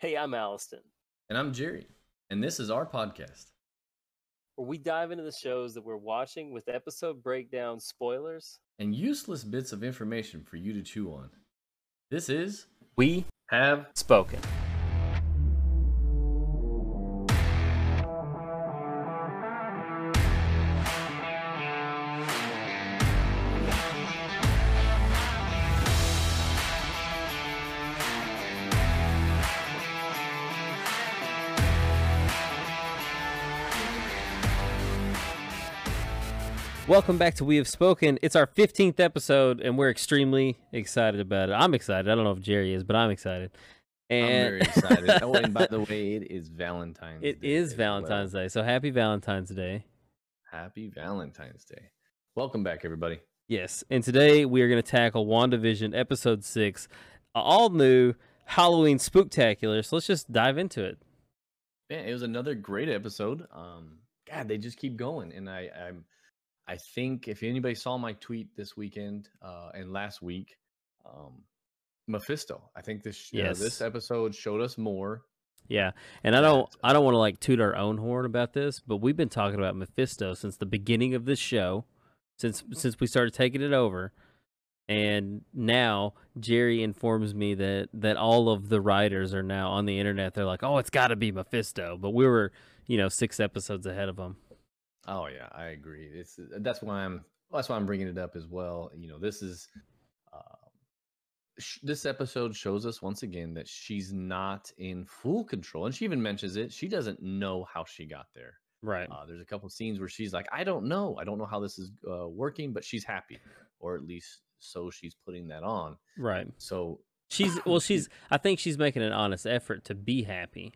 Hey, I'm Alliston, And I'm Jerry. And this is our podcast. where we dive into the shows that we're watching with episode breakdown spoilers. And useless bits of information for you to chew on. This is We Have spoken. Welcome back to We Have Spoken. It's our 15th episode, and we're extremely excited about it. I'm excited. I don't know if Jerry is, but I'm excited. And I'm very excited. oh, and by the way, it is Valentine's It Day is Valentine's well. Day, so happy Valentine's Day. Happy Valentine's Day. Welcome back, everybody. Yes, and today we are going to tackle WandaVision episode six, all new Halloween spooktacular. So let's just dive into it. Man, it was another great episode. Um, God, they just keep going. And I I'm I think if anybody saw my tweet this weekend uh and last week, um Mephisto. I think this uh, this episode showed us more Yeah, and I don't, I don't want to like toot our own horn about this, but we've been talking about Mephisto since the beginning of this show, since since we started taking it over, and now Jerry informs me that that all of the writers are now on the internet. They're like, oh, it's got to be Mephisto, but we were, you know, six episodes ahead of them. Oh yeah, I agree. It's uh, that's why I'm that's why I'm bringing it up as well. You know, this is uh, sh- this episode shows us once again that she's not in full control, and she even mentions it. She doesn't know how she got there. Right. Uh, there's a couple scenes where she's like, "I don't know, I don't know how this is uh, working," but she's happy, or at least so she's putting that on. Right. So, She's well. She's. I think she's making an honest effort to be happy.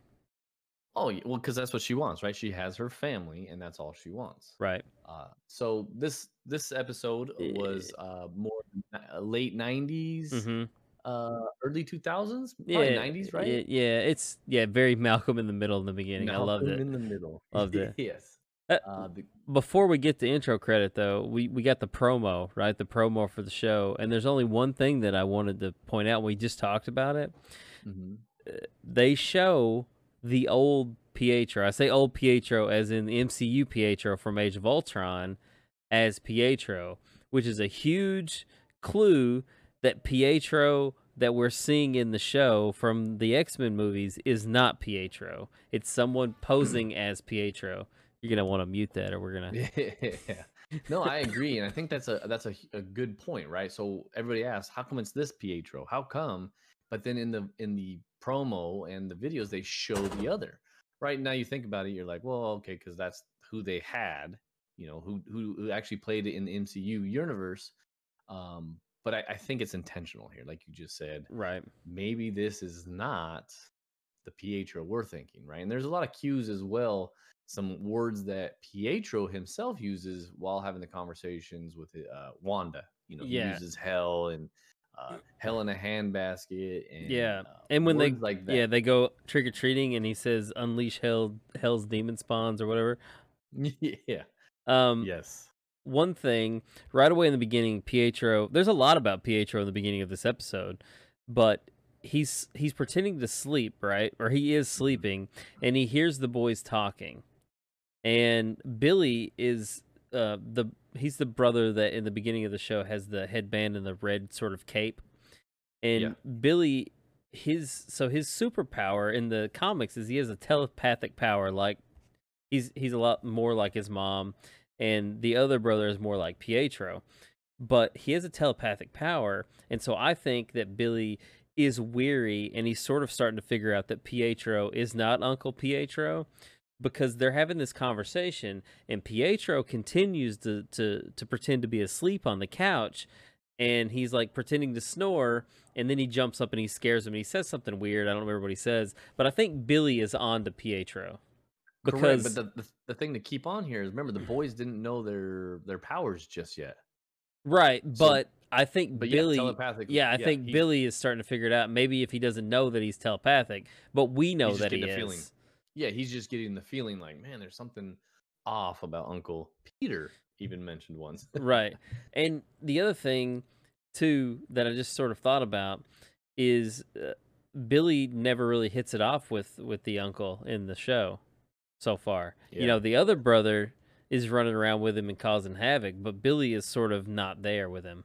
Oh well, because that's what she wants, right? She has her family, and that's all she wants. Right. Uh, so this this episode was uh, more uh, late '90s, Mm-hmm. uh, early 2000s, Yeah. '90s, right? Yeah, yeah. It's yeah. Very Malcolm in the Middle in the beginning. I loved Malcolm it. in the middle. Loved it. yes. Uh, Uh, Before we get to intro credit, though, we, we got the promo, right? The promo for the show. And there's only one thing that I wanted to point out. We just talked about it. mhm. They show the old Pietro. I say old Pietro as in the MCU Pietro from Age of Ultron as Pietro, which is a huge clue that Pietro that we're seeing in the show from the X Men movies is not Pietro. It's someone posing as Pietro. You're gonna want to mute that, or we're gonna. Yeah. No, I agree, and I think that's a that's a, a good point, right? So everybody asks, how come it's this Pietro? How come? But then in the in the promo and the videos, they show the other. Right now, you think about it, you're like, well, okay, because that's who they had, you know, who who who actually played it in the MCU universe. Um, but I, I think it's intentional here, like you just said. Right. maybe this is not the Pietro we're thinking, right? And there's a lot of cues as well, some words that Pietro himself uses while having the conversations with uh, Wanda. You know, Yeah. he uses hell and uh, hell in a handbasket, and Yeah, uh, And when they like that. yeah they go trick or treating and he says unleash hell hell's demon spawns or whatever. yeah, Um, yes, one thing right away in the beginning, Pietro. There's a lot about Pietro in the beginning of this episode, but he's he's pretending to sleep, right? Or he is sleeping, and he hears the boys talking, and Billy is uh the he's the brother that in the beginning of the show has the headband and the red sort of cape, and Yeah. Billy his so his superpower in the comics is he has a telepathic power like he's he's a lot more like his mom and the other brother is more like Pietro. But he has a telepathic power, and so I think that Billy is weary and he's sort of starting to figure out that Pietro is not Uncle Pietro because they're having this conversation and Pietro continues to to to pretend to be asleep on the couch and he's like pretending to snore and then he jumps up and he scares him and he says something weird. I don't remember what he says, but I think Billy is on to Pietro. correct. Because But the, the the thing to keep on here is remember the boys didn't know their their powers just yet. Right, So- but I think But yeah, Billy. telepathic. Yeah, I think he- Billy is starting to figure it out. Maybe if he doesn't know that he's telepathic, but we know that he is. Yeah, he's just getting the feeling like, man, there's something off about Uncle Peter. Even mentioned once. right. And the other thing too that I just sort of thought about is uh, Billy never really hits it off with with the uncle in the show so far. You know, the other brother is running around with him and causing havoc, but Billy is sort of not there with him.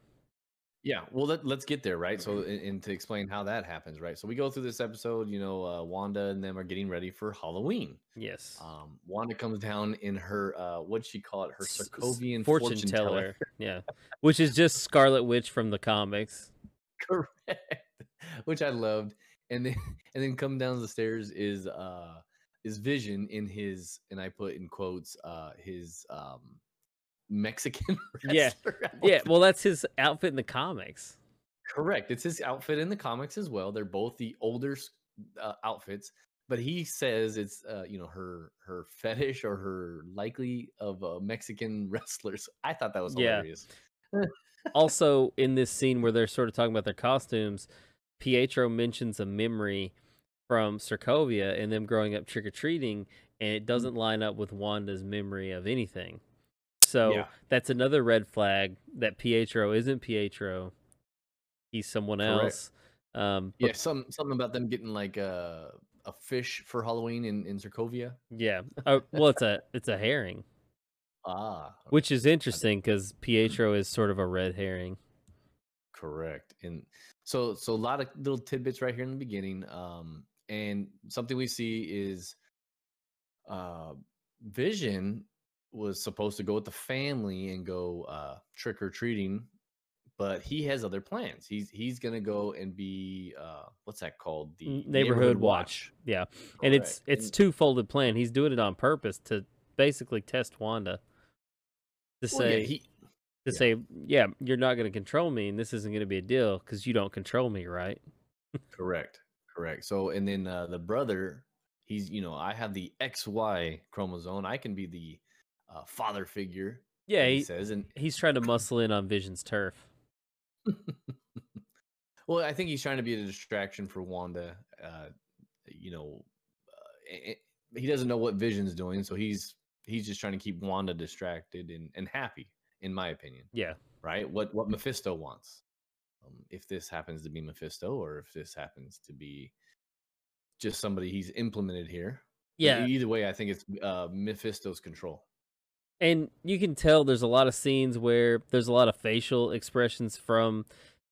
Yeah, well, let, let's get there, right? So, and, and to explain how that happens, right? So, we go through this episode. You know, uh, Wanda and them are getting ready for Halloween. Yes. Um, Wanda comes down in her uh, what'd she call it? Her Sokovian fortune, teller. yeah. Which is just Scarlet Witch from the comics. correct, which I loved. And then, and then come down the stairs is uh is Vision in his, and I put in quotes, uh, his um Mexican Yeah, wrestler Yeah, outfit. well that's his outfit in the comics. Correct. It's his outfit in the comics as well. They're both the older uh, outfits, but he says it's uh, you know her her fetish or her likely of uh, Mexican wrestlers. I thought that was Yeah. hilarious. also in this scene where they're sort of talking about their costumes, Pietro mentions a memory from Sokovia and them growing up trick or treating, and Mm. it doesn't line up with Wanda's memory of anything. So Yeah. that's another red flag that Pietro isn't Pietro. He's someone Correct. else. Um, but Yeah, some something about them getting like a a fish for Halloween in in Sokovia. yeah. Oh, well, it's a it's a herring, Ah, which is interesting because Pietro is sort of a red herring. correct. And so so a lot of little tidbits right here in the beginning. Um, and something we see is uh Vision was supposed to go with the family and go uh trick or treating, but he has other plans. He's he's gonna go and be uh what's that called? The N- neighborhood watch. Yeah, and it's it's And- two-folded plan. He's doing it on purpose to basically test Wanda to well, yeah, say he to yeah. say, yeah, you're not going to control me, and this isn't going to be a deal because you don't control me, right? Correct. Correct. So and then uh, the brother, he's you know I have the XY chromosome. I can be the uh, father figure. Yeah, he he, says, and he's trying to muscle in on Vision's turf. well, I think he's trying to be a distraction for Wanda. Uh, you know, uh, a- he doesn't know what Vision's doing, so he's he's just trying to keep Wanda distracted and and happy, in my opinion. Yeah, Right? What what Mephisto wants. Um, if this happens to be Mephisto, or if this happens to be just somebody he's implemented here. Yeah, Either way, I think it's uh, Mephisto's control. And you can tell there's a lot of scenes where there's a lot of facial expressions from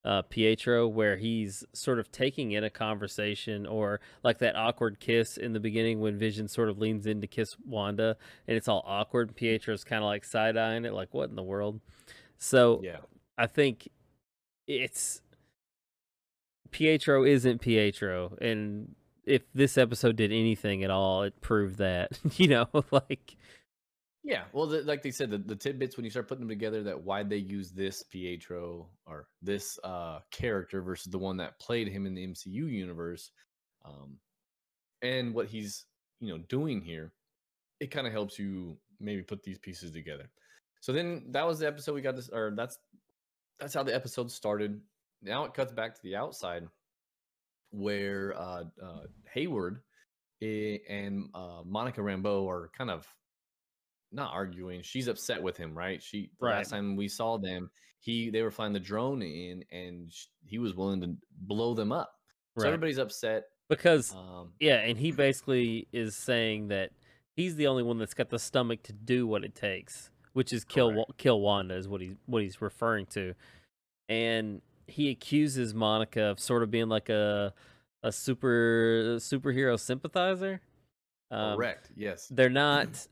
uh, Pietro where he's sort of taking in a conversation or like that awkward kiss in the beginning when Vision sort of leans in to kiss Wanda and it's all awkward. Pietro's kind of like side eyeing it, like, what in the world? So Yeah. I think it's Pietro isn't Pietro. And if this episode did anything at all, it proved that, you know, like, Yeah. Well, the, like they said, the, the tidbits when you start putting them together, that why they use this Pietro or this uh, character versus the one that played him in the MCU universe, um, and what he's you know doing here, it kind of helps you maybe put these pieces together. So then that was the episode we got this, or that's that's how the episode started. Now it cuts back to the outside, where uh, uh, Hayward eh, and uh, Monica Rambeau are kind of not arguing. She's upset with him, right? She Right. last time we saw them, he they were flying the drone in, and sh- he was willing to blow them up. So everybody's upset. because Um, Yeah, and he basically is saying that he's the only one that's got the stomach to do what it takes, which is kill Correct. kill Wanda is what he's what he's referring to. And he accuses Monica of sort of being like a a super superhero sympathizer. Um, correct. Yes. They're not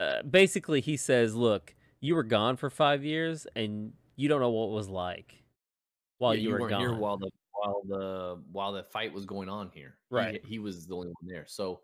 uh, basically he says, "Look, you were gone for 5 years and you don't know what it was like while Yeah, you, were weren't gone." here while the while the while the fight was going on here. He- Right. He, was the only one there. So,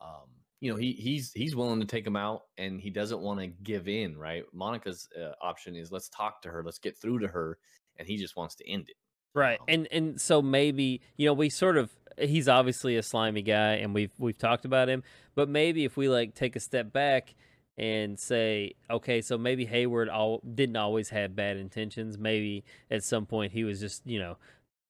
um, you know, he he's he's willing to take him out, and he doesn't want to give in. Right. Monica's uh, option is let's talk to her, let's get through to her, and he just wants to end it. Right. Um, And and so maybe, you know, we sort of he's obviously a slimy guy and we've we've talked about him, but maybe if we like take a step back and say, okay, so maybe Hayward all didn't always have bad intentions. Maybe at some point he was just, you know,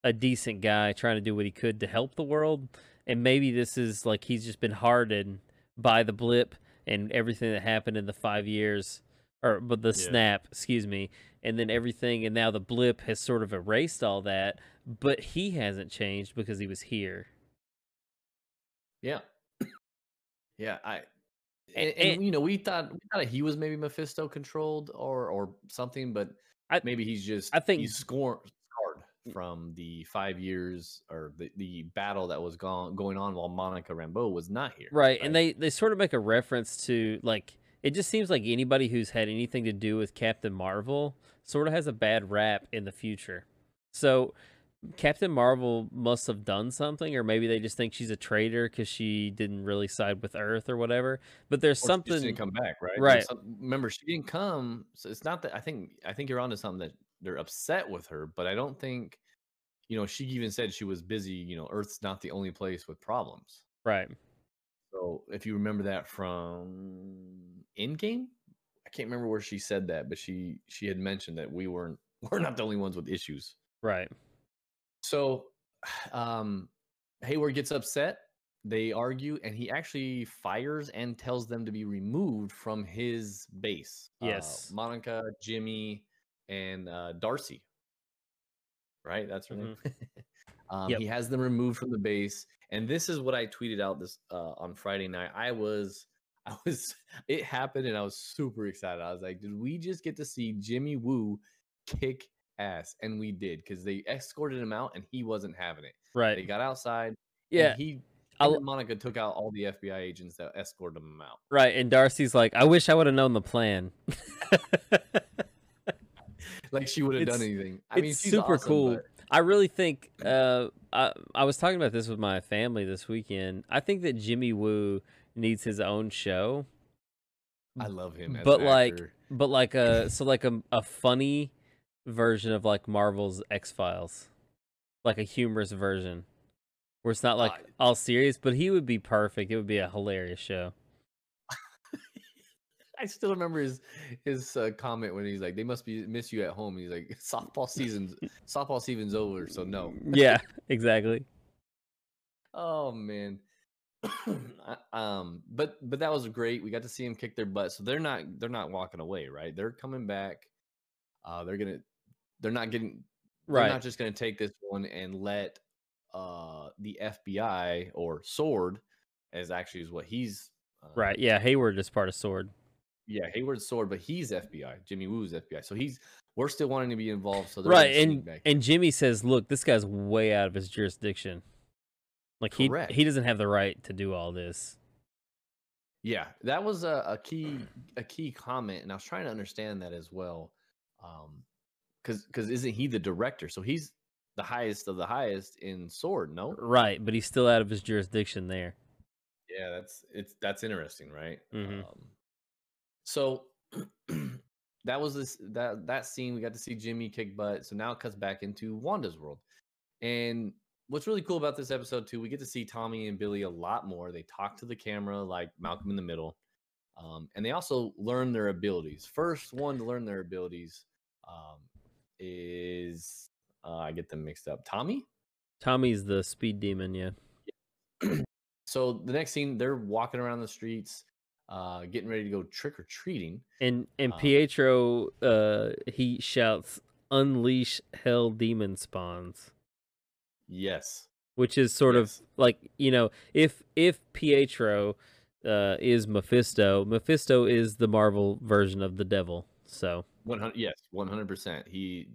a decent guy trying to do what he could to help the world. And maybe this is like he's just been hardened by the blip and everything that happened in the five years or but the Yeah. snap, excuse me, and then everything and now the blip has sort of erased all that, but he hasn't changed because he was here. Yeah. Yeah, I And- and, and, you know, we thought we thought he was maybe Mephisto controlled or or something, but I- maybe he's just I think- he's scorn, scarred mm. from the five years or the, the battle that was gone going on while Monica Rambeau was not here. Right, and they they sort of make a reference to like it just seems like anybody who's had anything to do with Captain Marvel sort of has a bad rap in the future. So Captain Marvel must have done something, or maybe they just think she's a traitor because she didn't really side with Earth or whatever. But there's Or she something didn't come back, right? Right. Some- remember, she didn't come. So it's not that I think I think you're onto something that they're upset with her, but I don't think, you know, she even said she was busy. You know, Earth's not the only place with problems. right. So if you remember that from Endgame, I can't remember where she said that, but she she had mentioned that we weren't we're not the only ones with issues. Right. So um Hayward gets upset. They argue, and he actually fires and tells them to be removed from his base. Uh, Yes. Monica, Jimmy, and uh, Darcy. Right, that's her name. um, Yep. He has them removed from the base, and this is what I tweeted out this uh, on Friday night. I was, I was, it happened, and I was super excited. I was like, did we just get to see Jimmy Woo kick ass? And we did because they escorted him out, and he wasn't having it. Right, they got outside. Yeah. and he. I'll- Monica took out all the FBI agents that escorted him out. Right. And Darcy's like, I wish I would have known the plan. Like she would have done anything. I mean, it's she's super awesome, cool. but- I really think uh, I I was talking about this with my family this weekend. I think that Jimmy Woo needs his own show, I love him. As but like, actor. but like a so like a a funny version of like Marvel's X Files, like a humorous version, where it's not like Uh, all serious. But he would be perfect. It would be a hilarious show. I still remember his his uh, comment when he's like, "They must be miss you at home." He's like, "Softball season's softball season's over, so no." Yeah, exactly. Oh man. Um, but but that was great. We got to see him kick their butt. So they're not they're not walking away, right? They're coming back. Uh, they're gonna they're not getting they're Right. not just gonna take this one and let uh the FBI or Sword, as actually is what he's uh, Right. Yeah. Hayward is part of Sword. Yeah, Hayward's sword, but he's FBI. Jimmy Woo's FBI. So he's we're still wanting to be involved. So they're right and and jimmy says look this guy's way out of his jurisdiction like he Correct. he doesn't have the right to do all this yeah, that was a, a key a key comment, and I was trying to understand that as well. Um, because because isn't he the director? So he's the highest of the highest in sword. No, right but he's still out of his jurisdiction there yeah, that's it's that's interesting, right? Mhm. Um, so that was this that that scene. We got to see Jimmy kick butt. So now it cuts back into Wanda's world, and what's really cool about this episode too, we get to see Tommy and Billy a lot more. They talk to the camera like Malcolm in the Middle, um, and they also learn their abilities. First one to learn their abilities um, is uh, I get them mixed up. Tommy. tommy's the speed demon yeah So the next scene, they're walking around the streets, uh, getting ready to go trick or treating. and and Um, pietro uh he shouts unleash hell demon spawns Yes. which is sort Yes. of like you know if if pietro uh is mephisto mephisto is the marvel version of the devil so One hundred. Yes, one hundred percent. He.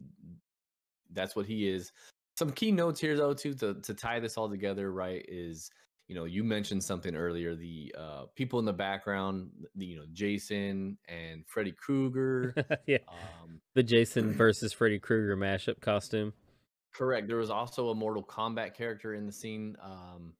That's what he is. Some key notes here, though, too, to to tie this all together. Right? Is you know you mentioned something earlier. The uh, people in the background, the you know Jason and Freddy Krueger. yeah um, the jason versus freddy krueger mashup costume Correct. There was also a Mortal Kombat character in the scene. Um,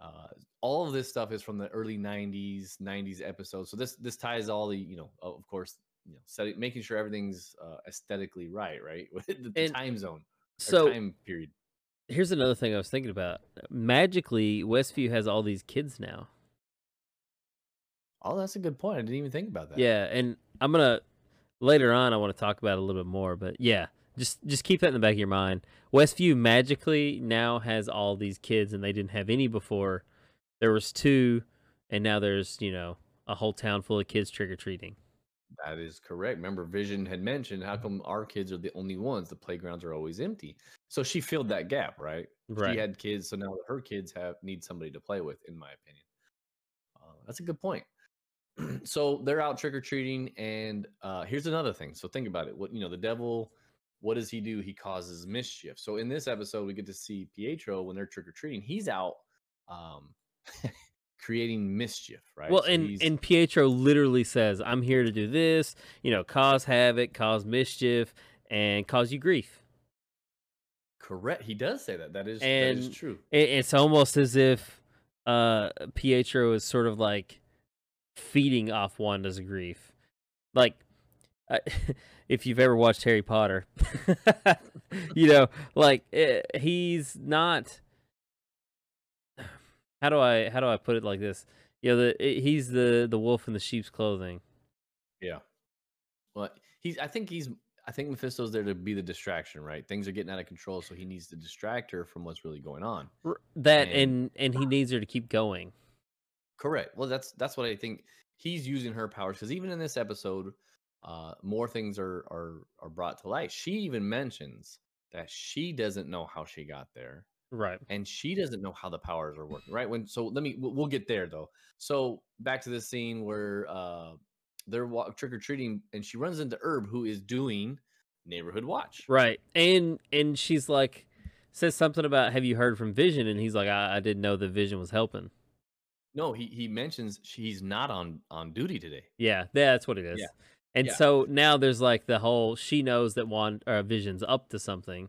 uh, all of this stuff is from the early '90s, '90s episodes. So this this ties all the you know, of course, you know, setting, making sure everything's uh, aesthetically right, right, with the, time zone, so time period. here's another thing I was thinking about. Magically, Westview has all these kids now. Oh, that's a good point. I didn't even think about that. Yeah, and I'm gonna later on. I want to talk about it a little bit more, but yeah, just just keep that in the back of your mind. Westview magically now has all these kids, and they didn't have any before. There was two, and now there's you know a whole town full of kids trick or treating. That is correct. Remember, Vision had mentioned how come our kids are the only ones? The playgrounds are always empty. So she filled that gap, right? Right. She had kids, so now her kids have need somebody to play with, in my opinion. Uh, that's a good point. so they're out trick or treating, and uh, here's another thing. So think about it. What you know, the devil. What does he do? He causes mischief. So in this episode, we get to see Pietro when they're trick or treating. He's out um, creating mischief, right? Well, So and and Pietro literally says, "I'm here to do this. You know, cause havoc, cause mischief, and cause you grief." correct. He does say that. That is that is And true. It, it's almost as if uh Pietro is sort of like feeding off Wanda's grief. Like I, if you've ever watched Harry Potter, you know, like eh, he's not How do I how do I put it like this? You know, the eh, he's the the wolf in the sheep's clothing. Yeah. Well, he's. I think he's. I think Mephisto's there to be the distraction, right? Things are getting out of control, so he needs to distract her from what's really going on. That And- and and he needs her to keep going. Correct. Well, that's that's what I think. He's using her powers because even in this episode, uh, more things are are are brought to light. She even mentions that she doesn't know how she got there. Right. and she doesn't know how the powers are working right when so let me we'll, get there though so back to this scene where uh they're wa- trick-or-treating and she runs into herb who is doing neighborhood watch Right. And and she's like says something about have you heard from Vision? And he's like, I, I didn't know the Vision was helping. no he he mentions she's not on on duty today Yeah, that's what it is. Yeah. And Yeah. so now there's like the whole she knows that one uh, Vision's up to something.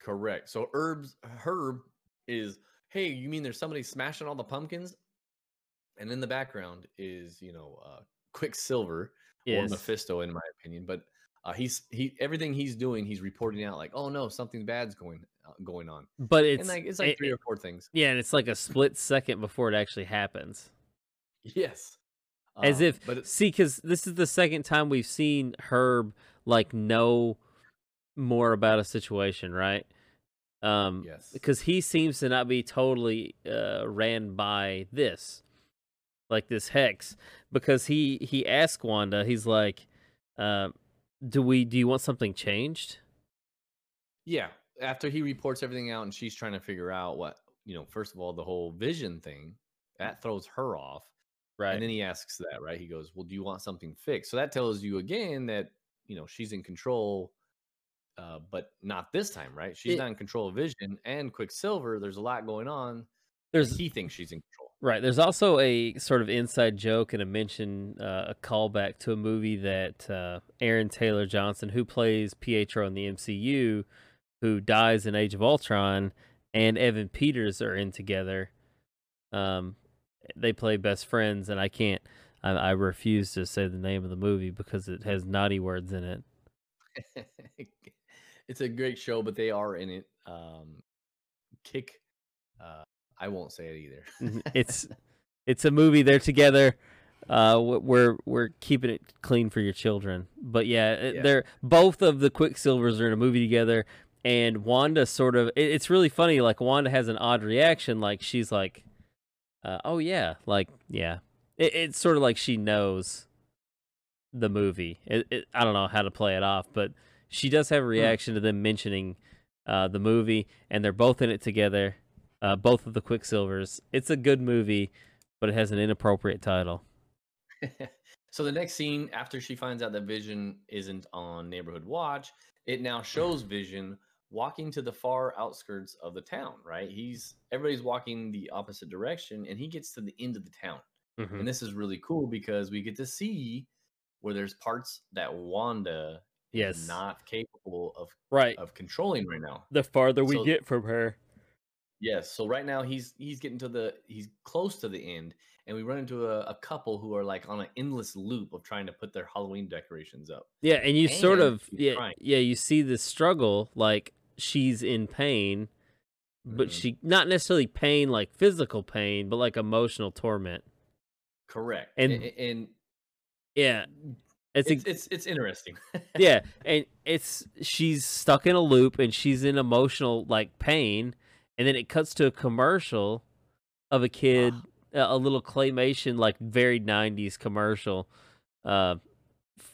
Correct so herb's herb is hey you mean there's somebody smashing all the pumpkins and in the background is you know uh quicksilver or Mephisto, in my opinion. But uh, he's he everything he's doing, he's reporting out like, oh no, something bad's going uh, going on, But it's and like it's like it- three or four things. yeah, and it's like a split second before it actually happens. Yes, As Um, if but it- see, because this is the second time we've seen Herb like know more about a situation, right? Um, yes, because he seems to not be totally uh, ran by this, like this hex. Because he he asked Wanda, he's like, uh, "Do we? Do you want something changed?" yeah. After he reports everything out, and she's trying to figure out what you know. First of all, the whole vision thing that throws her off, Right. and then he asks that. Right, he goes, "Well, do you want something fixed?" So that tells you again that you know she's in control. Uh, but not this time, right? She's It- not in control of Vision and Quicksilver. There's a lot going on. There's he thinks she's in control. Right. There's also a sort of inside joke and a mention, uh, a callback to a movie that uh, Aaron Taylor Johnson, who plays Pietro in the MCU, who dies in Age of Ultron, and Evan Peters are in together. Um, they play best friends, and I can't. I, I refuse to say the name of the movie because it has naughty words in it. it's a great show, but they are in it. Um, kick. Uh, I won't say it either. Mhm. it's it's a movie. They're together. Uh, we're we're keeping it clean for your children. But yeah, Yeah. they're both of the Quicksilvers are in a movie together, and Wanda sort of. It, it's really funny. Like Wanda has an odd reaction. Like she's like, uh, "Oh yeah, like yeah." It, it's sort of like she knows the movie. It, it, I don't know how to play it off, but she does have a reaction to them mentioning uh, the movie, and they're both in it together. Uh, both of the Quicksilvers. It's a good movie, but it has an inappropriate title. so the next scene, after she finds out that Vision isn't on Neighborhood Watch, it now shows Vision walking to the far outskirts of the town. Right? He's everybody's walking the opposite direction, and he gets to the end of the town. Mhm. And this is really cool because we get to see where there's parts that Wanda Yes. not capable of Right. of controlling right now. The farther we So- get from her. Yes. So right now he's he's getting to the he's close to the end, and we run into a, a couple who are like on an endless loop of trying to put their Halloween decorations up. Yeah, and you sort of yeah crying. yeah you see the struggle like she's in pain, but Mhm. she not necessarily pain like physical pain, but like emotional torment. Correct. And- And and Yeah, it's, it's it's, it's interesting. yeah, and it's she's stuck in a loop and she's in emotional like pain, and then it cuts to a commercial of a kid, a, a little claymation like very '90s commercial, uh,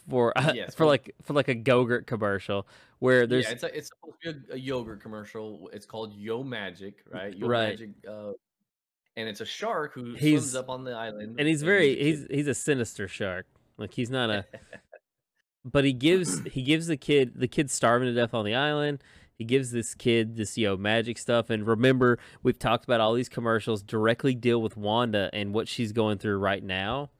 for Yes, for like for like a Gogurt commercial where there's yeah, it's a, it's supposed to be a, a yogurt commercial. It's called Yo Magic, right? Yo Right. Magic, uh, and it's a shark who He's- swims up on the island, and he's very he's he's a sinister shark. Like he's not a but he gives he gives the kid the kid's starving to death on the island. He gives this kid this yo magic stuff and remember we've talked about all these commercials directly deal with Wanda and what she's going through right now.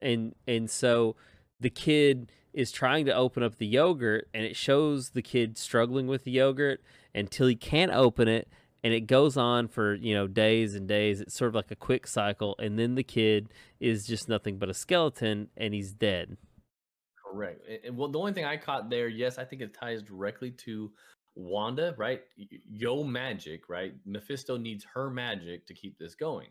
And and so the kid is trying to open up the yogurt and it shows the kid struggling with the yogurt until he can't open it and it goes on for you know days and days it's sort of like a quick cycle and then the kid is just nothing but a skeleton and he's dead Correct. And- well, the only thing I caught there, yes, I think it ties directly to Wanda, right? Yo magic, right? Mephisto needs her magic to keep this going.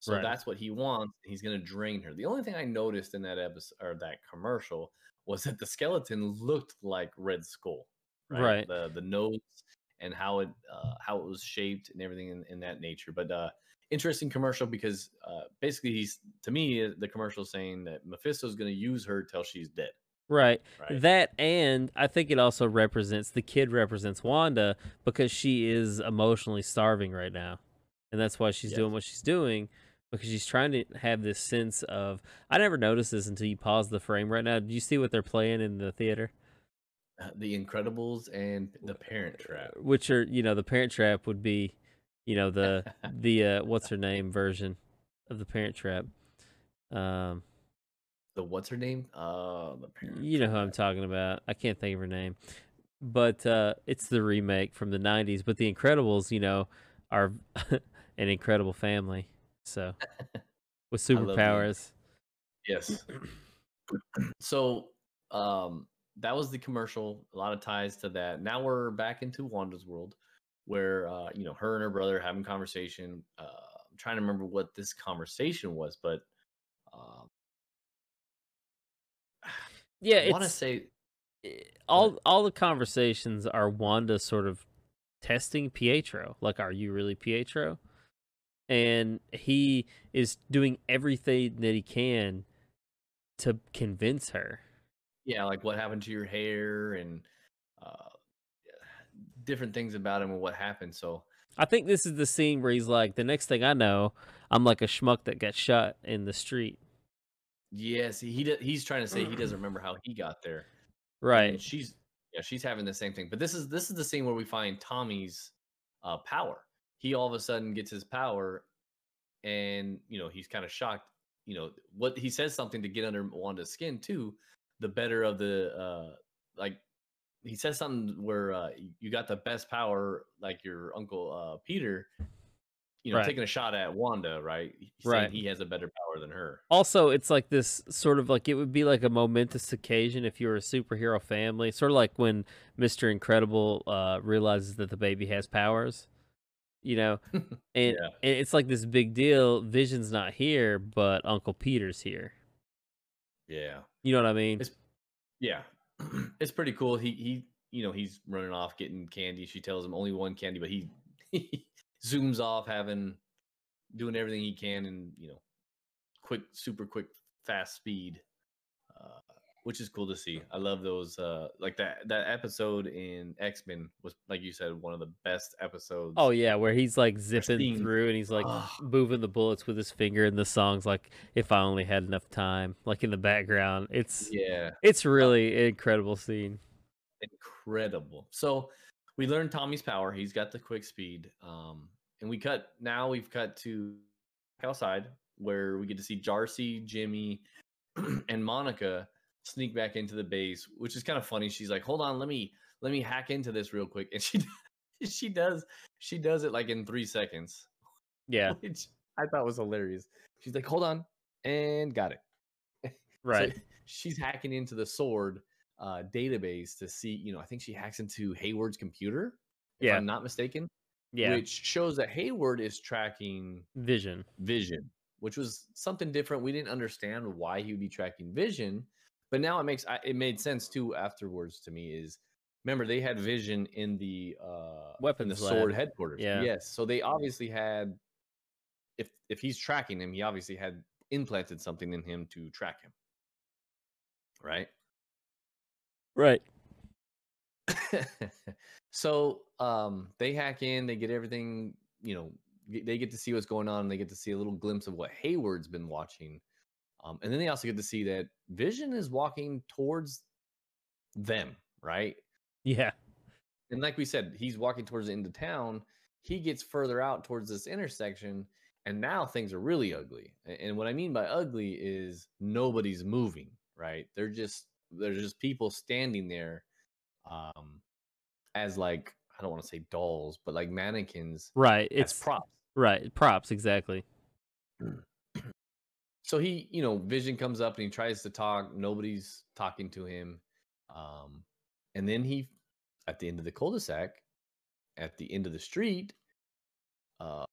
So Right. that's what he wants. He's going to drain her. The only thing I noticed in that episode or that commercial was that the skeleton looked like Red Skull, right? Right. The the nose and how it uh, how it was shaped and everything in, in that nature. But uh, interesting commercial because uh, basically he's to me uh, the commercial saying that Mephisto's going to use her till she's dead. right Right. that and i think it also represents the kid represents wanda because she is emotionally starving right now and that's why she's Yes. doing what she's doing because she's trying to have this sense of i never noticed this until you pause the frame right now do you see what they're playing in the theater The Incredibles and The Parent Trap. which are you know the parent trap would be you know the the uh what's her name version of the parent trap um The what's her name? Uh, The Parent. you know who i'm talking about i can't think of her name but uh it's the remake from the 90s but the incredibles you know are an incredible family so with superpowers Yes. so, um, that was the commercial. A lot of ties to that. Now we're back into Wanda's world, where uh, you know her and her brother having conversation. Uh, I'm trying to remember what this conversation was, but um, yeah I want to say eh, all all the conversations are Wanda sort of testing Pietro. Like, are you really Pietro? And he is doing everything that he can to convince her. Yeah, like what happened to your hair and uh, different things about him and what happened. So I think this is the scene where he's like, the next thing I know, I'm like a schmuck that got shot in the street. yes, he, he's trying to say he doesn't remember how he got there. and Right. she's yeah she's having the same thing but this is this is the scene where we find tommy's uh power he all of a sudden gets his power and you know he's kind of shocked you know what he says something to get under wanda's skin too the better of the uh like he says something where uh you got the best power like your uncle uh peter you know Right. taking a shot at wanda right He's Right. he has a better power than her Also, it's like this sort of like it would be like a momentous occasion if you were a superhero family, sort of like when Mister Incredible uh, realizes that the baby has powers, you know, and, Yeah. and it's like this big deal. Vision's not here, but Uncle Peter's here. yeah You know what I mean? It's- Yeah, it's pretty cool. He he, you know, he's running off getting candy. She tells him only one candy, but he, he zooms off, having doing everything he can, and you know, quick, super quick, fast speed, which is cool to see. I love those. Uh, like that that episode in X Men was, like you said, one of the best episodes. Oh yeah, where he's like zipping scene. through and he's like Ugh. moving the bullets with his finger, and the song's like "If I Only Had Enough Time," like in the background. It's yeah, it's really an incredible scene. incredible. So we learned Tommy's power. He's got the quick speed. Um, and we cut now we've cut to outside where we get to see Jarcy, Jimmy, and Monica sneak back into the base, which is kind of funny. She's like, "Hold on, let me let me hack into this real quick," and she she does she does it like in three seconds, Yeah, which I thought was hilarious. She's like, "Hold on," and got it. So right. she's hacking into the sword uh, database to see, you know, I think she hacks into Hayward's computer, if Yeah. I'm not mistaken, Yeah, which shows that Hayward is tracking Vision. Vision, which was something different. We didn't understand why he would be tracking Vision, but now it makes I- it made sense too afterwards to me. Is remember they had Vision in the uh, in the sword lab. headquarters. Yeah. Yes, so they obviously had. If if he's tracking him, he obviously had implanted something in him to track him. right? Right. so um, they hack in, they get everything, you know, they get to see what's going on. They get to see a little glimpse of what Hayward's been watching. Um, and then they also get to see that Vision is walking towards them, right? Yeah. And like we said, he's walking towards the end of town. He gets further out towards this intersection, and now things are really ugly. And what I mean by ugly is nobody's moving, right? They're just there's just people standing there um as like I don't want to say dolls, but like mannequins Right. It's props. right. Props exactly. So he, you know, Vision comes up and he tries to talk. Nobody's talking to him. Um, and then he, at the end of the cul-de-sac, at the end of the street, uh,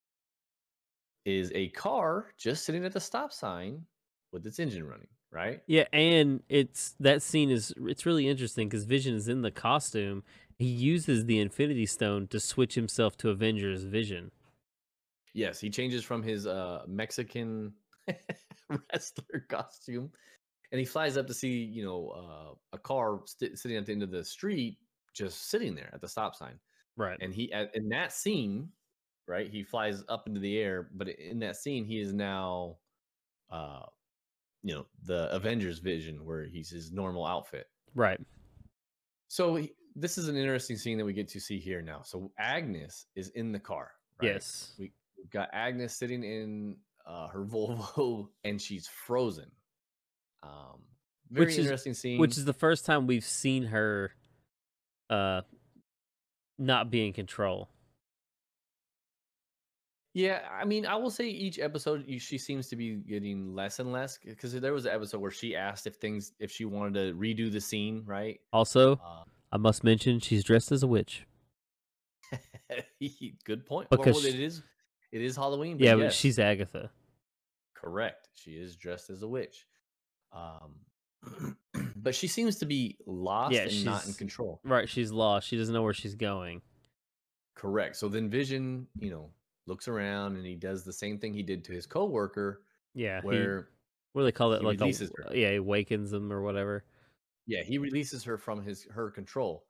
is a car just sitting at the stop sign with its engine running. Right? Yeah, and it's that scene is it's really interesting because Vision is in the costume. He uses the Infinity Stone to switch himself to Avengers Vision. Yes, he changes from his uh Mexican wrestler costume, and he flies up to see, you know, uh, a car st- sitting at the end of the street, just sitting there at the stop sign. Right. and he at, in that scene right he flies up into the air but in that scene he is now uh you know the avengers vision where he's his normal outfit right. so he, this is an interesting scene that we get to see here now so agnes is in the car right? Yes. we, we've got agnes sitting in uh, her volvo and she's frozen um very Which is- interesting scene Which is the first time we've seen her uh not be in control. Yeah, I mean, I will say each episode you- she seems to be getting less and less because there was an episode where she asked if things if she wanted to redo the scene, right? Also, Uh, I must mention she's dressed as a witch. good point. Because well, it is it is Halloween. yeah, yes, but she's Agatha. Correct. She is dressed as a witch. Um, but she seems to be lost Yeah, and not in control. Right, she's lost. She doesn't know where she's going. Correct. So then Vision, you know, looks around and he does the same thing he did to his coworker, Yeah. he- where what do they call it? Like releases her. yeah, he awakens them or whatever. yeah he releases her from his her control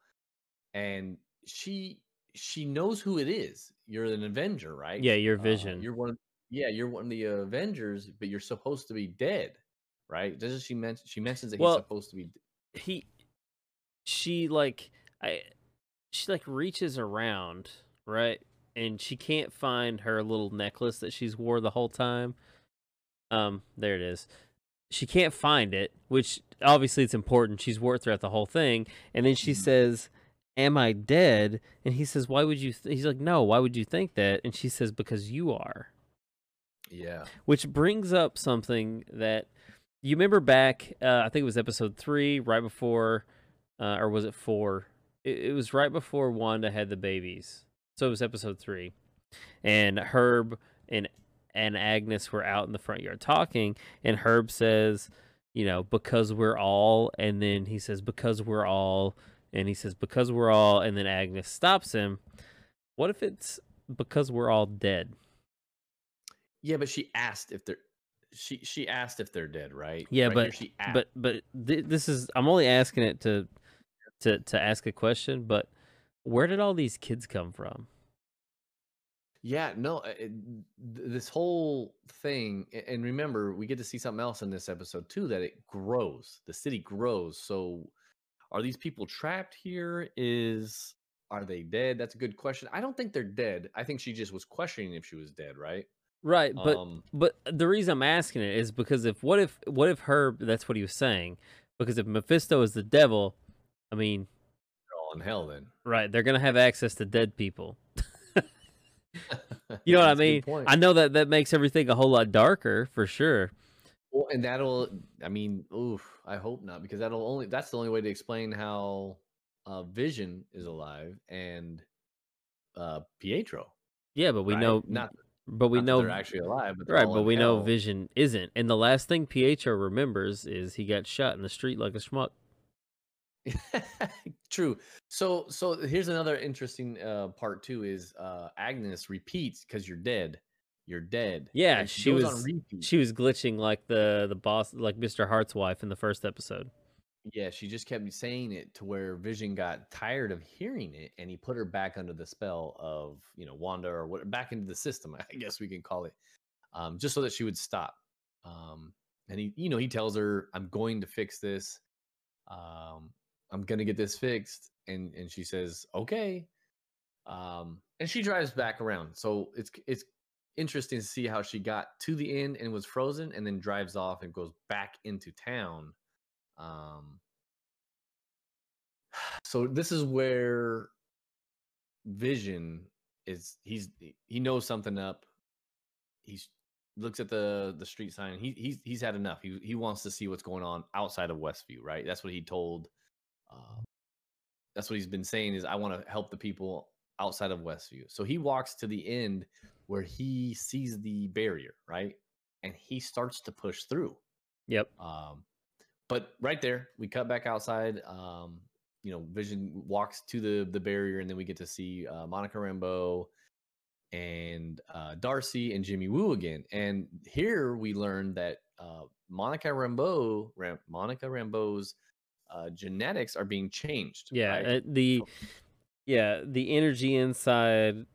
and she she knows who it is you're an avenger right Yeah, your Uh, vision. you're one of, yeah you're one of the avengers but you're supposed to be dead right doesn't she mention she mentions that Well, he's supposed to be d- he she like I she like reaches around, right? And she can't find her little necklace that she's wore the whole time. Um, there it is. She can't find it, which obviously it's important. She's wore it throughout the whole thing. And then she Mhm. says, Am I dead? And he says, Why would you? Th-? He's like, No, why would you think that? And she says, Because you are. Yeah. Which brings up something that you remember back uh, i think it was episode three right before uh, or was it four? It, it was right before wanda had the babies. So it was episode three. And herb and and agnes were out in the front yard talking and herb says you know because we're all and then he says because we're all and he says because we're all and then agnes stops him. What if it's because we're all dead yeah but she asked if they're she she asked if they're dead right Yeah, Right but- she asked, but but th- this is i'm only asking it to to to ask a question but where did all these kids come from Yeah, no, uh, it, this whole thing, and remember, we get to see something else in this episode too that it grows. The city grows. So, are these people trapped here? Is are they dead? That's a good question. I don't think they're dead. I think she just was questioning if she was dead, right? Right but um, but the reason i'm asking it is because if what if what if herb that's what he was saying because if mephisto is the devil i mean all in hell then. right they're gonna have access to dead people you know what i That's a good mean i know that that makes everything a whole lot darker for sure Well, and that'll, I mean, oof, I hope not, because that'll only, that's the only way to explain how uh, Vision is alive and uh, Pietro. yeah but we right? know not, but we not know they're actually alive, but Right, but we know. Vision isn't. And the last thing Pietro remembers is he got shot in the street like a schmuck. True. So, so here's another interesting uh, part too: is uh, Agnes repeats because you're dead, you're dead. Yeah, she was-. She was glitching like the the boss, like Mr. Hart's wife in the first episode. Yeah, she just kept saying it to where Vision got tired of hearing it, and he put her back under the spell of you know Wanda or what back into the system, I guess we can call it, um, just so that she would stop. Um, and he, you know, he tells her, "I'm going to fix this. Um, I'm gonna get this fixed," and and she says, "Okay." Um, and she drives back around. So it's it's interesting to see how she got to the end and was frozen, and then drives off and goes back into town. Um, so this is where Vision is. He's he knows something up. He's looks at the the street sign. He he's he's had enough. He he wants to see what's going on outside of Westview. Right. That's what he told. Um, that's what he's been saying is I want to help the people outside of Westview. So he walks to the end where he sees the barrier, right? And he starts to push through. Yep. Um, but right there, we cut back outside. Um, you know, Vision walks to the the barrier, and then we get to see uh, Monica Rambeau and uh, Darcy and Jimmy Woo again. And here we learn that uh, Monica Rambeau, Ram- Monica Rambeau's uh, genetics are being changed. Yeah. right? uh, the yeah the energy inside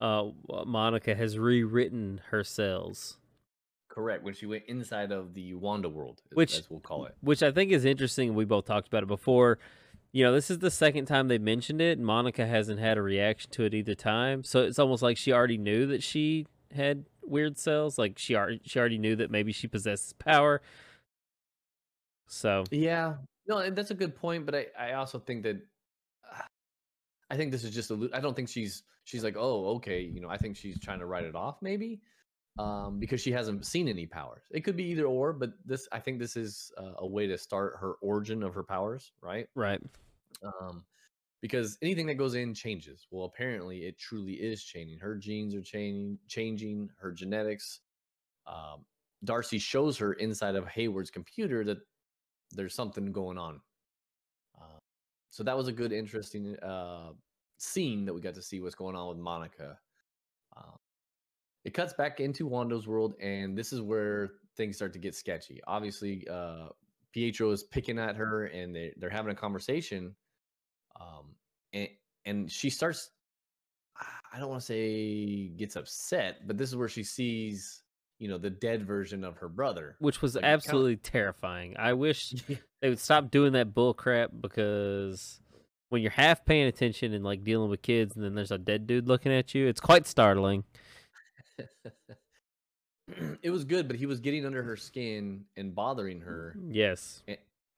uh Monica has rewritten her cells. Correct. When she went inside of the Wanda world, Which- as we'll call it. which I think is interesting. We both talked about it before. You know, this is the second time they mentioned it. and Monica hasn't had a reaction to it either time, so it's almost like she already knew that she had weird cells. Like she already she already knew that maybe she possesses power. So Yeah, no, that's a good point. But I, I also think that uh, I think this is just a. I don't think she's she's like, oh, okay, you know. I think she's trying to write it off, maybe, um, because she hasn't seen any powers. It could be either or, but this I think this is uh, a way to start her origin of her powers, right? right, um, because anything that goes in changes. Well, apparently, it truly is changing. Her genes are changing, changing her genetics. Um, Darcy shows her inside of Hayward's computer that there's something going on. Uh, so that was a good, interesting uh, scene that we got to see what's going on with Monica. Um, it cuts back into Wanda's world, and this is where things start to get sketchy. Obviously, uh, Pietro is picking at her, and they, they're having a conversation um and and she starts i don't want to say gets upset but this is where she sees you know the dead version of her brother which was Like, it kinda- absolutely terrifying. I wish they would stop doing that bull crap because when you're half paying attention and like dealing with kids, and then there's a dead dude looking at you, it's quite startling. it was good but he was getting under her skin and bothering her Yes,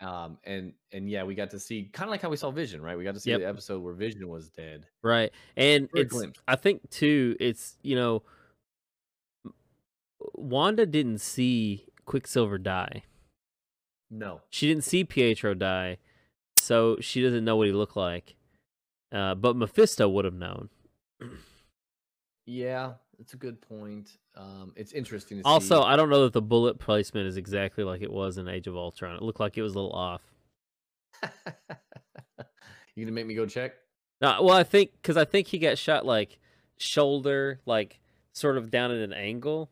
um and and yeah we got to see kind of like how we saw vision right we got to see Yep. the episode where vision was dead right, and it's. I think too. It's you know, Wanda didn't see Quicksilver die. no She didn't see Pietro die, so she doesn't know what he looked like. Uh, but Mephisto would have known. yeah that's a good point um it's interesting to Also, see. I don't know that the bullet placement is exactly like it was in Age of Ultron. It looked like it was a little off. you gonna make me go check No, well, I think because I think he got shot like shoulder, like sort of down at an angle,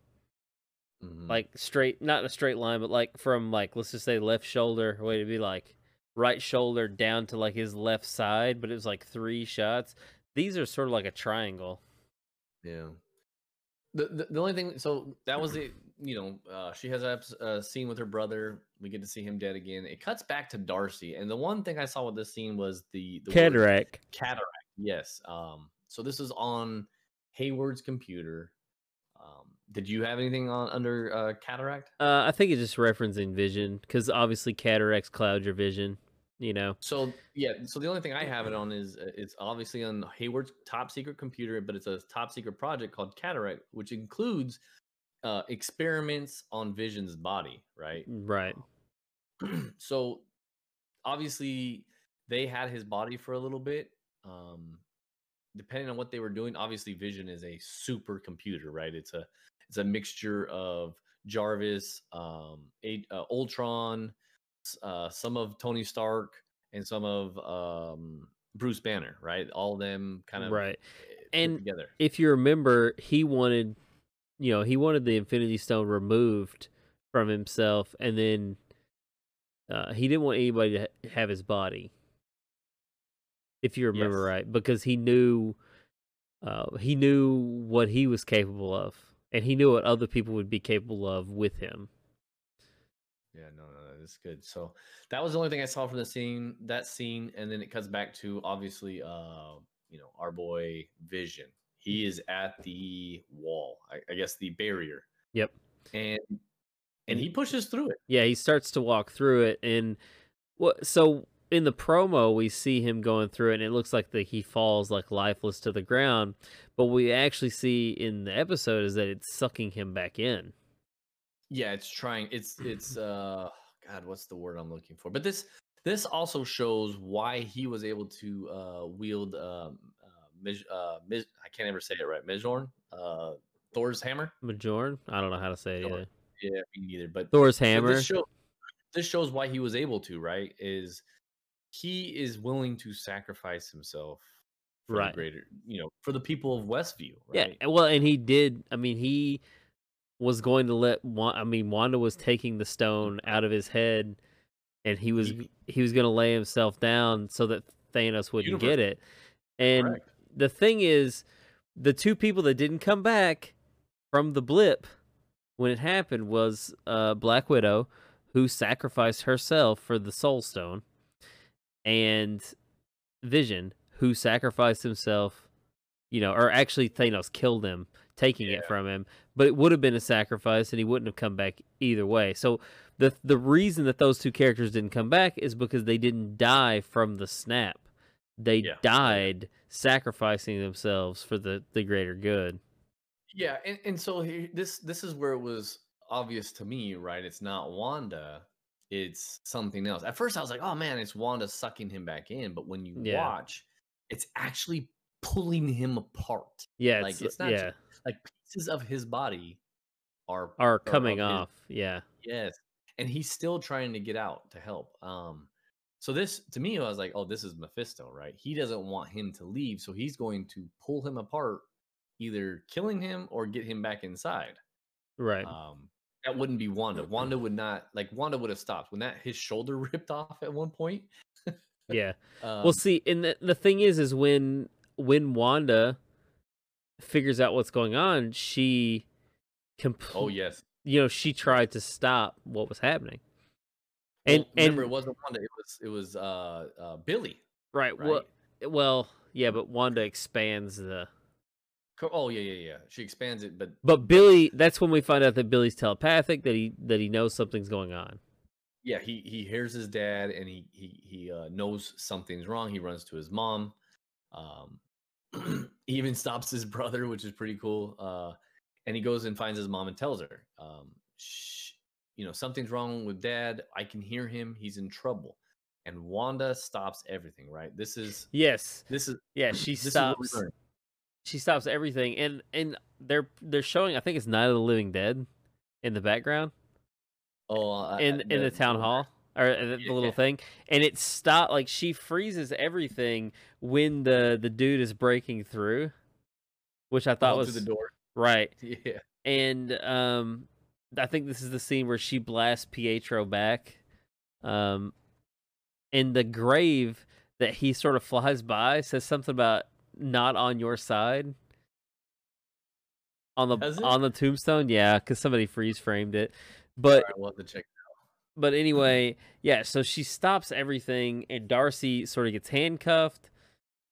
Mhm. like straight, not in a straight line, but like from like let's just say left shoulder, way to be like right shoulder down to like his left side, but it was like three shots. These are sort of like a triangle. Yeah. The, the the only thing, so that was it. You know, uh, she has a eps- a scene with her brother. We get to see him dead again. It cuts back to Darcy, and the one thing I saw with this scene was the, the word Cataract. Cataract. Yes. Um. So this is on Hayward's computer. Um. Did you have anything on under uh, cataract? Uh, I think it's just referencing vision because obviously cataracts cloud your vision. You know. So yeah, so the only thing I have it on is uh, it's obviously on Hayward's top secret computer, but it's a top secret project called Cataract, which includes uh, experiments on Vision's body, right? Right. so obviously they had his body for a little bit. Um, depending on what they were doing, obviously Vision is a super computer, right? It's a it's a mixture of Jarvis, um, a, uh, Ultron, uh, some of Tony Stark, and some of um, Bruce Banner, right? All of them kind of Right. eh, And together. if you remember, he wanted, you know, he wanted the Infinity Stone removed from himself, and then uh, he didn't want anybody to have his body. If you remember Yes. right, because he knew uh, he knew what he was capable of, and he knew what other people would be capable of with him. Yeah, no, no, no, it's good. So that was the only thing I saw from the scene, that scene, and then it cuts back to obviously, uh, you know, our boy Vision. He is at the wall, I, I guess the barrier, Yep. and and he pushes through it. Yeah, he starts to walk through it, and what? So in the promo, we see him going through it, and it looks like that he falls like lifeless to the ground. But what we actually see in the episode is that it's sucking him back in. Yeah, it's trying. It's it's uh, God, what's the word I'm looking for? But this this also shows why he was able to uh wield um uh, Mij, uh Mij, I can't ever say it right. Mjolnir, uh, Thor's hammer. Majorn, I don't know how to say it either. Yeah, me neither. But Thor's So hammer. this, show, this shows why he was able to, right? Is he is willing to sacrifice himself for Right. the greater, you know, for the people of Westview, Yeah, right? and- well, and he did. I mean, he was going to let. Wa- I mean, Wanda was taking the stone out of his head, and he was He- he was going to lay himself down so that Thanos wouldn't Universe. get it. And Correct. the thing is, the two people that didn't come back from the blip when it happened was uh, Black Widow, who sacrificed herself for the Soul Stone, and Vision, who sacrificed himself. You know, or actually Thanos killed him, taking Yeah. it from him. But it would have been a sacrifice, and he wouldn't have come back either way. So the the reason that those two characters didn't come back is because they didn't die from the snap. They Yeah. died sacrificing themselves for the the greater good. Yeah, and, and so here, this this is where it was obvious to me, right? It's not Wanda, it's something else. At first, I was like, "Oh man, it's Wanda sucking him back in," but when you Yeah. watch, it's actually pulling him apart. Yeah, Like, it's, it's not yeah, Like pieces of his body are are coming of his- off. Yeah, Yes. And he's still trying to get out to help. Um so this to me I was like, oh, this is Mephisto, right? He doesn't want him to leave, so he's going to pull him apart, either killing him or get him back inside. right. Um that wouldn't be Wanda. Wanda would not like Wanda would have stopped when that his shoulder ripped off at one point. yeah. Um, well, see, and the the thing is, is when when Wanda figures out what's going on, she compl- oh yes. you know, she tried to stop what was happening. Well, And remember and it wasn't Wanda, it was it was uh uh Billy, right, right? well, well, yeah, but Wanda expands the. Oh yeah, yeah, yeah. She expands it, but But Billy, that's when we find out that Billy's telepathic, that he that he knows something's going on. yeah he he hears his dad and he he he uh, knows something's wrong he runs to his mom um he even stops his brother which is pretty cool uh and he goes and finds his mom and tells her um Shh, you know something's wrong with dad. I can hear him. He's in trouble. And wanda stops everything right? This is Yes, this is yeah, she this is what we stops. She stops everything, and and they're they're showing. I think it's Night of the Living Dead in the background. oh uh, in uh, in the town hall or uh, the, little thing and it stop like she freezes everything when the the dude is breaking through which i thought all was the door. right. Yeah. And um i think this is the scene where she blasts pietro back um and the grave that he sort of flies by says something about not on your side. On the on the tombstone? Yeah because somebody freeze framed it but right, we'll have to check but anyway, yeah, so she stops everything and Darcy sort of gets handcuffed.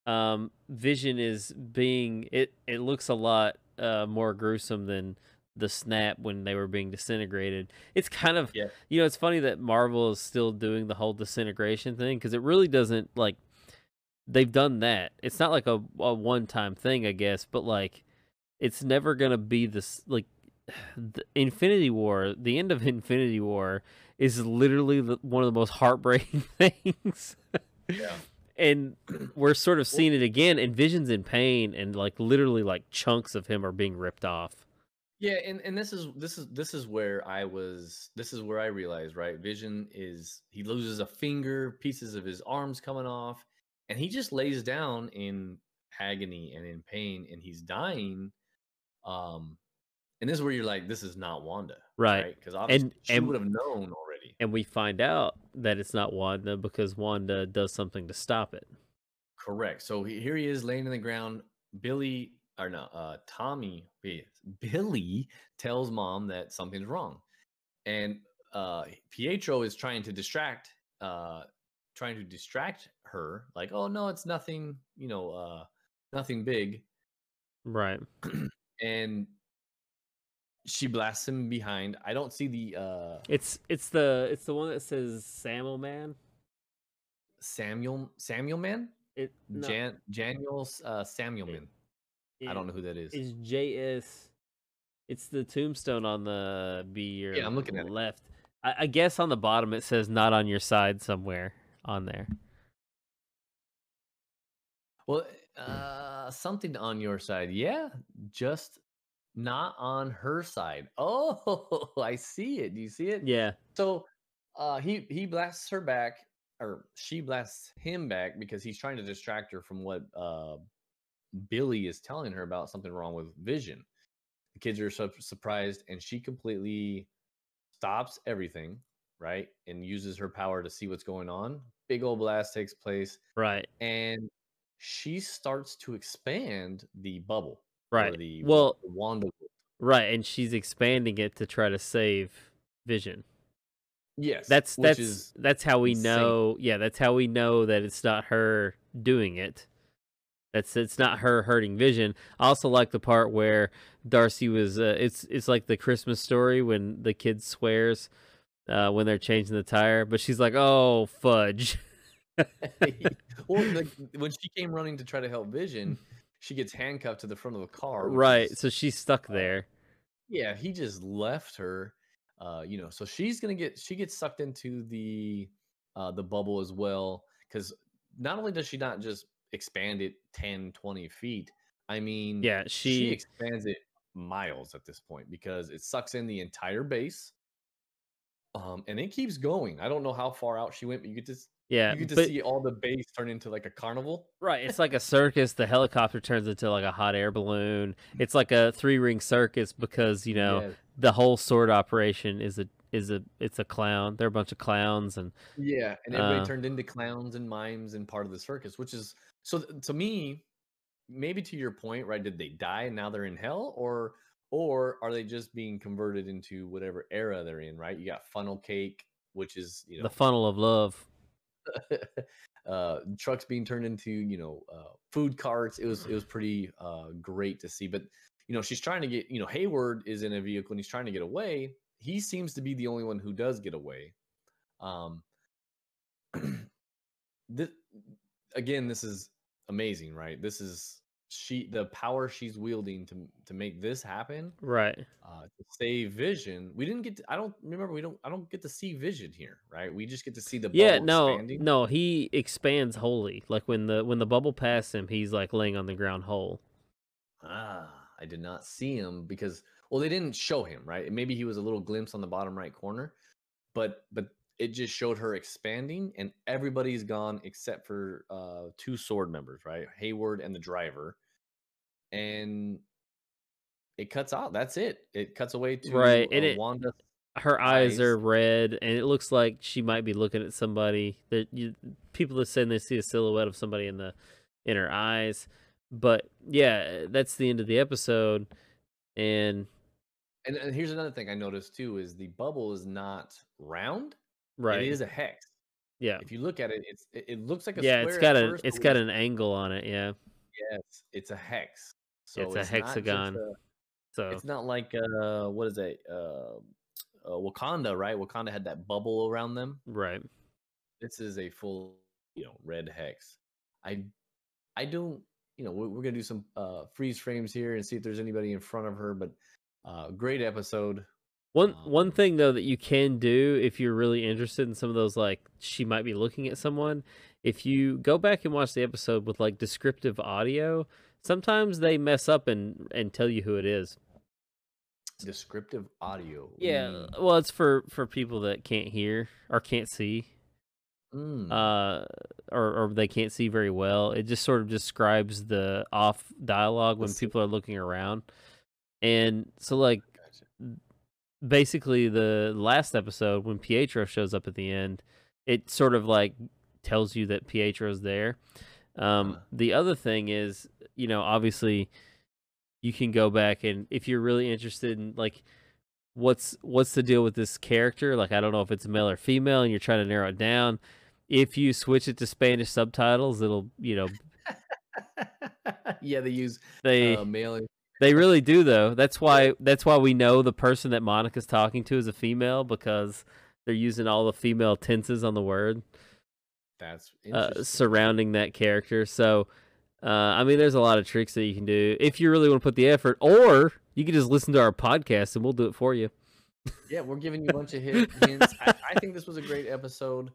Um Vision is being it it looks a lot uh more gruesome than the snap when they were being disintegrated. It's kind of Yeah. you know, it's funny that Marvel is still doing the whole disintegration thing cuz it really doesn't like they've done that. It's not like a, a one-time thing, I guess, but like it's never going to be this like the Infinity War, the end of Infinity War is literally the, one of the most heartbreaking things. yeah and we're sort of seeing it again and Vision's in pain and like literally like chunks of him are being ripped off. Yeah, and, and this is this is this is where I was this is where I realized, right? Vision is he loses a finger, pieces of his arms coming off, and he just lays down in agony and in pain and he's dying. Um and this is where you're like, this is not Wanda. Right. Because obviously she and- would have known already. and we find out that it's not Wanda because Wanda does something to stop it. Correct. So he, here he is laying in the ground. Billy or no, uh, Tommy, Billy tells mom that something's wrong, and uh, Pietro is trying to distract, uh, trying to distract her, like, oh no, it's nothing, you know, uh, nothing big, Right. and she blasts him behind. I don't see the uh, It's it's the it's the one that says Samuel man. Samuel Samuel man, It no, Jan Janiel uh, Samuel man. I don't know who that is. Is JS it's the tombstone on the B or Yeah, I'm looking at it. left. I, I guess on the bottom it says not on your side somewhere on there. Well, uh, something on your side, yeah, just not on her side. Oh, I see it. Do you see it? Yeah. So, uh, he he blasts her back, or she blasts him back because he's trying to distract her from what uh Billy is telling her about something wrong with Vision. The kids are su- surprised, and she completely stops everything, right, and uses her power to see what's going on. Big old blast takes place Right. and she starts to expand the bubble. Right. The Well, Wanda. right, and she's expanding it to try to save Vision. Yes, That's that's that's how we insane. know. Yeah, that's how we know that it's not her doing it. That's it's not her hurting Vision. I also like the part where Darcy was. Uh, it's it's like the Christmas story when the kid swears uh, when they're changing the tire, but she's like, "Oh fudge." well, like, when she came running to try to help Vision, she gets handcuffed to the front of the car. right, is- so she's stuck there. yeah, he just left her. Uh, you know, so she's gonna get she gets sucked into the uh the bubble as well. Because not only does she not just expand it 10, 20 feet, I mean, Yeah, she she. expands it miles at this point because it sucks in the entire base. Um, and it keeps going. I don't know how far out she went, but you get to s- Yeah, you get to but see all the base turn into like a carnival. Right, it's like a circus. The helicopter turns into like a hot air balloon. It's like a three ring circus because you know the whole SWORD operation is a is a it's a clown. They're a bunch of clowns and Yeah, and everybody Uh, turned into clowns and mimes and part of the circus, which is so to me, maybe to your point, right? Did they die and now they're in hell, or or are they just being converted into whatever era they're in? Right? You got funnel cake, which is you know the funnel of love. uh trucks being turned into you know uh food carts it was it was pretty uh great to see but you know she's trying to get you know hayward is in a vehicle and he's trying to get away. He seems to be the only one who does get away. Um this again this is amazing right? This is she the power she's wielding to to make this happen Right. uh to save vision we didn't get to, i don't remember we don't i don't get to see vision here right we just get to see the Yeah. No. expanding. No. He expands wholly. Like when the when the bubble passed him, he's like laying on the ground whole. Ah, I did not see him because well, they didn't show him, right? Maybe he was a little glimpse on the bottom right corner, but but it just showed her expanding, and everybody's gone except for uh two SWORD members, right? Hayward and the driver, and it cuts out. That's it. It cuts away to Right, and uh, it- Wanda. Her eyes, Eyes. are red, and it looks like she might be looking at somebody. That you, people are saying they see a silhouette of somebody in the in her eyes. But yeah, that's the end of the episode, and And, and here's another thing I noticed too: is the bubble is not round. Right, It is a hex. yeah, If you look at it, it's it, it looks like a yeah, it's got a first, it's got an angle on it. Yeah, Yes, it's a hex. So It's a hexagon. a- so it's not like uh, what is it? Uh, uh, Wakanda, right? Wakanda had that bubble around them. right, This is a full, you know, red hex. I, I don't, you know, we're, we're gonna do some uh, freeze frames here and see if there's anybody in front of her. But uh, great episode. One Um, one thing though that you can do if you're really interested in some of those like she might be looking at someone, if you go back and watch the episode with like descriptive audio, sometimes they mess up and and tell you who it is. Descriptive audio. What do you Yeah, well, it's for for people that can't hear or can't see, Mm, uh, or or they can't see very well. It just sort of describes the off dialogue when Let's see. people are looking around, and so like. Basically the last episode when Pietro shows up at the end, it sort of like tells you that Pietro's there. Um, Uh. the other thing is, you know, obviously you can go back and if you're really interested in like what's what's the deal with this character, like I don't know if it's male or female and you're trying to narrow it down. If you switch it to Spanish subtitles, it'll, you know, yeah, they use they uh, male. They really do though. That's why that's why we know the person that Monica's talking to is a female because they're using all the female tenses on the word That's uh, surrounding that character. So, uh, I mean, there's a lot of tricks that you can do if you really want to put the effort, or you can just listen to our podcast and we'll do it for you. Yeah, we're giving you a bunch of hints. I, I think this was a great episode.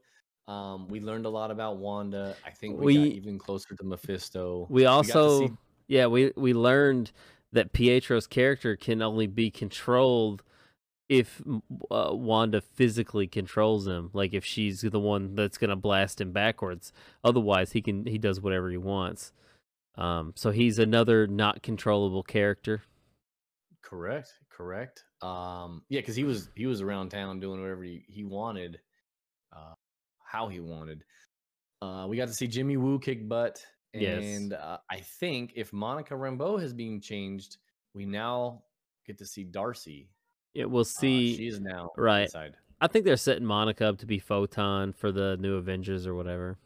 Um, we learned a lot about Wanda. I think we, got We- even closer to Mephisto. We also, see- yeah, we we learned that Pietro's character can only be controlled if uh, Wanda physically controls him. Like if she's the one that's gonna blast him backwards. Otherwise, he can he does whatever he wants. Um, so he's another not controllable character. Correct, correct. Um, yeah, because he was he was around town doing whatever he, he wanted, uh, how he wanted. Uh, we got to see Jimmy Woo kick butt, Yes. and uh, I think if Monica Rambeau has been changed, we now get to see Darcy. Yeah, we'll Uh, see. she is now right. inside. I think they're setting Monica up to be Photon for the new Avengers or whatever.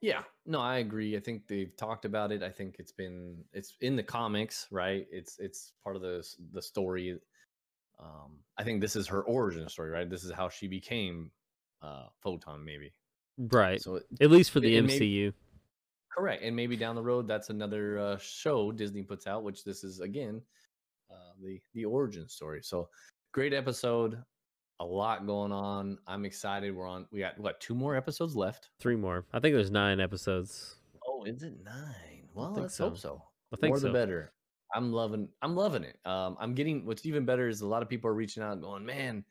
Yeah, no, I agree. I think they've talked about it. I think it's been it's in the comics, right? It's it's part of the the story. Um, I think this is her origin story, right? This is how she became uh Photon, maybe. Right. So it- At least for the MCU. Correct, and maybe down the road, that's another uh, show Disney puts out, which this is again uh, the the origin story. So great episode, a lot going on. I'm excited. We're on. We got what two more episodes left? Three more. I think there's nine episodes. Oh, is it nine? Well, let's hope so. so. I think More so. the better. I'm loving. I'm loving it. Um, I'm getting. What's even better is a lot of people are reaching out, and going, "Man,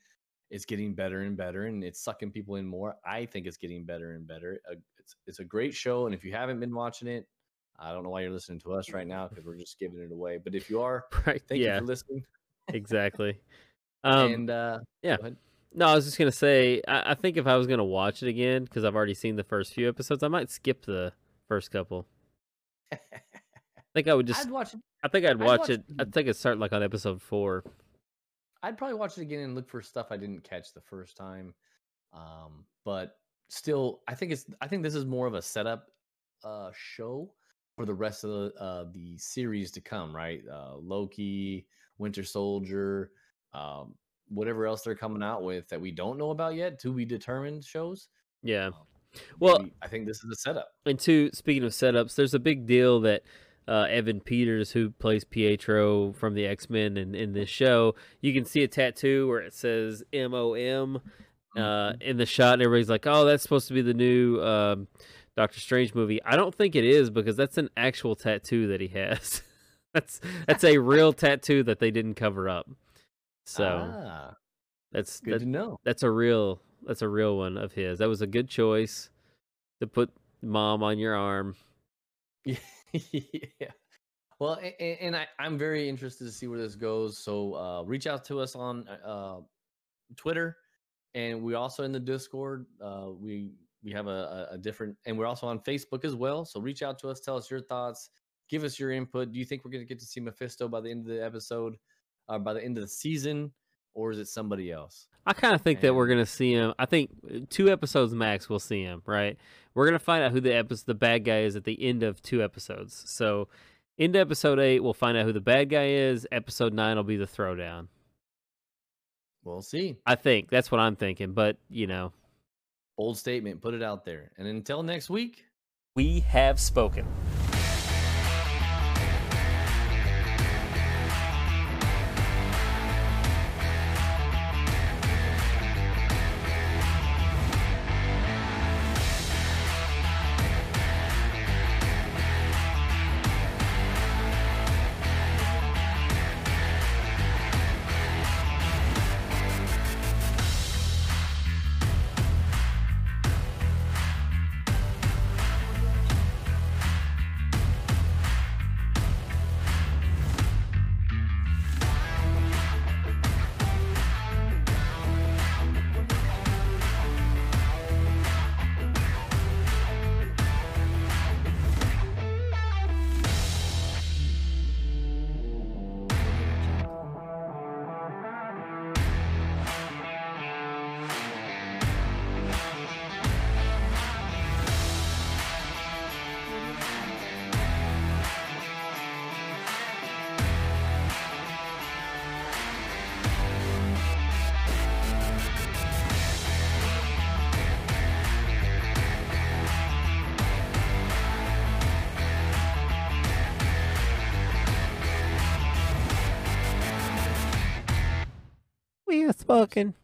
it's getting better and better, and it's sucking people in more." I think it's getting better and better. Uh, it's it's a great show, and if you haven't been watching it, I don't know why you're listening to us right now because we're just giving it away. But if you are, Right. thank you yeah. for listening. exactly. Um, and uh, yeah. no, I was just gonna say. I, I think if I was gonna watch it again, because I've already seen the first few episodes, I might skip the first couple. I think I would just. I'd watch it. I think I'd I'd watch watch it. it I think I'd start like on episode four. I'd probably watch it again and look for stuff I didn't catch the first time. Um, but still, I think it's I think this is more of a setup uh show for the rest of the uh the series to come, right? Uh Loki, Winter Soldier, um, whatever else they're coming out with that we don't know about yet, to be determined shows. Yeah. Um, Well- maybe- I think this is a setup. And two, speaking of setups, there's a big deal that uh, Evan Peters, who plays Pietro from the X Men in, in this show, you can see a tattoo where it says M O M uh, in the shot, and everybody's like, "Oh, that's supposed to be the new um, Doctor Strange movie." I don't think it is because that's an actual tattoo that he has. that's that's a real tattoo that they didn't cover up. So ah, that's good that, to know. that's a real that's a real one of his. That was a good choice to put mom on your arm. yeah. Well, and, and I, I'm very interested to see where this goes. So uh, reach out to us on uh, Twitter, and we're also in the Discord. Uh, we we have a, a, different, and we're also on Facebook as well. So reach out to us, tell us your thoughts, give us your input. Do you think we're going to get to see Mephisto by the end of the episode, uh, by the end of the season, or is it somebody else? I kind of think that we're gonna see him. I think uh, two episodes max we'll see him. Right? We're gonna find out who the episode, the bad guy is at the end of two episodes. So, into episode eight, we'll find out who the bad guy is. Episode nine will be the throwdown. We'll see. I think that's what I'm thinking. But you know, Bold statement. Put it out there. And until next week. we have spoken. Fucking.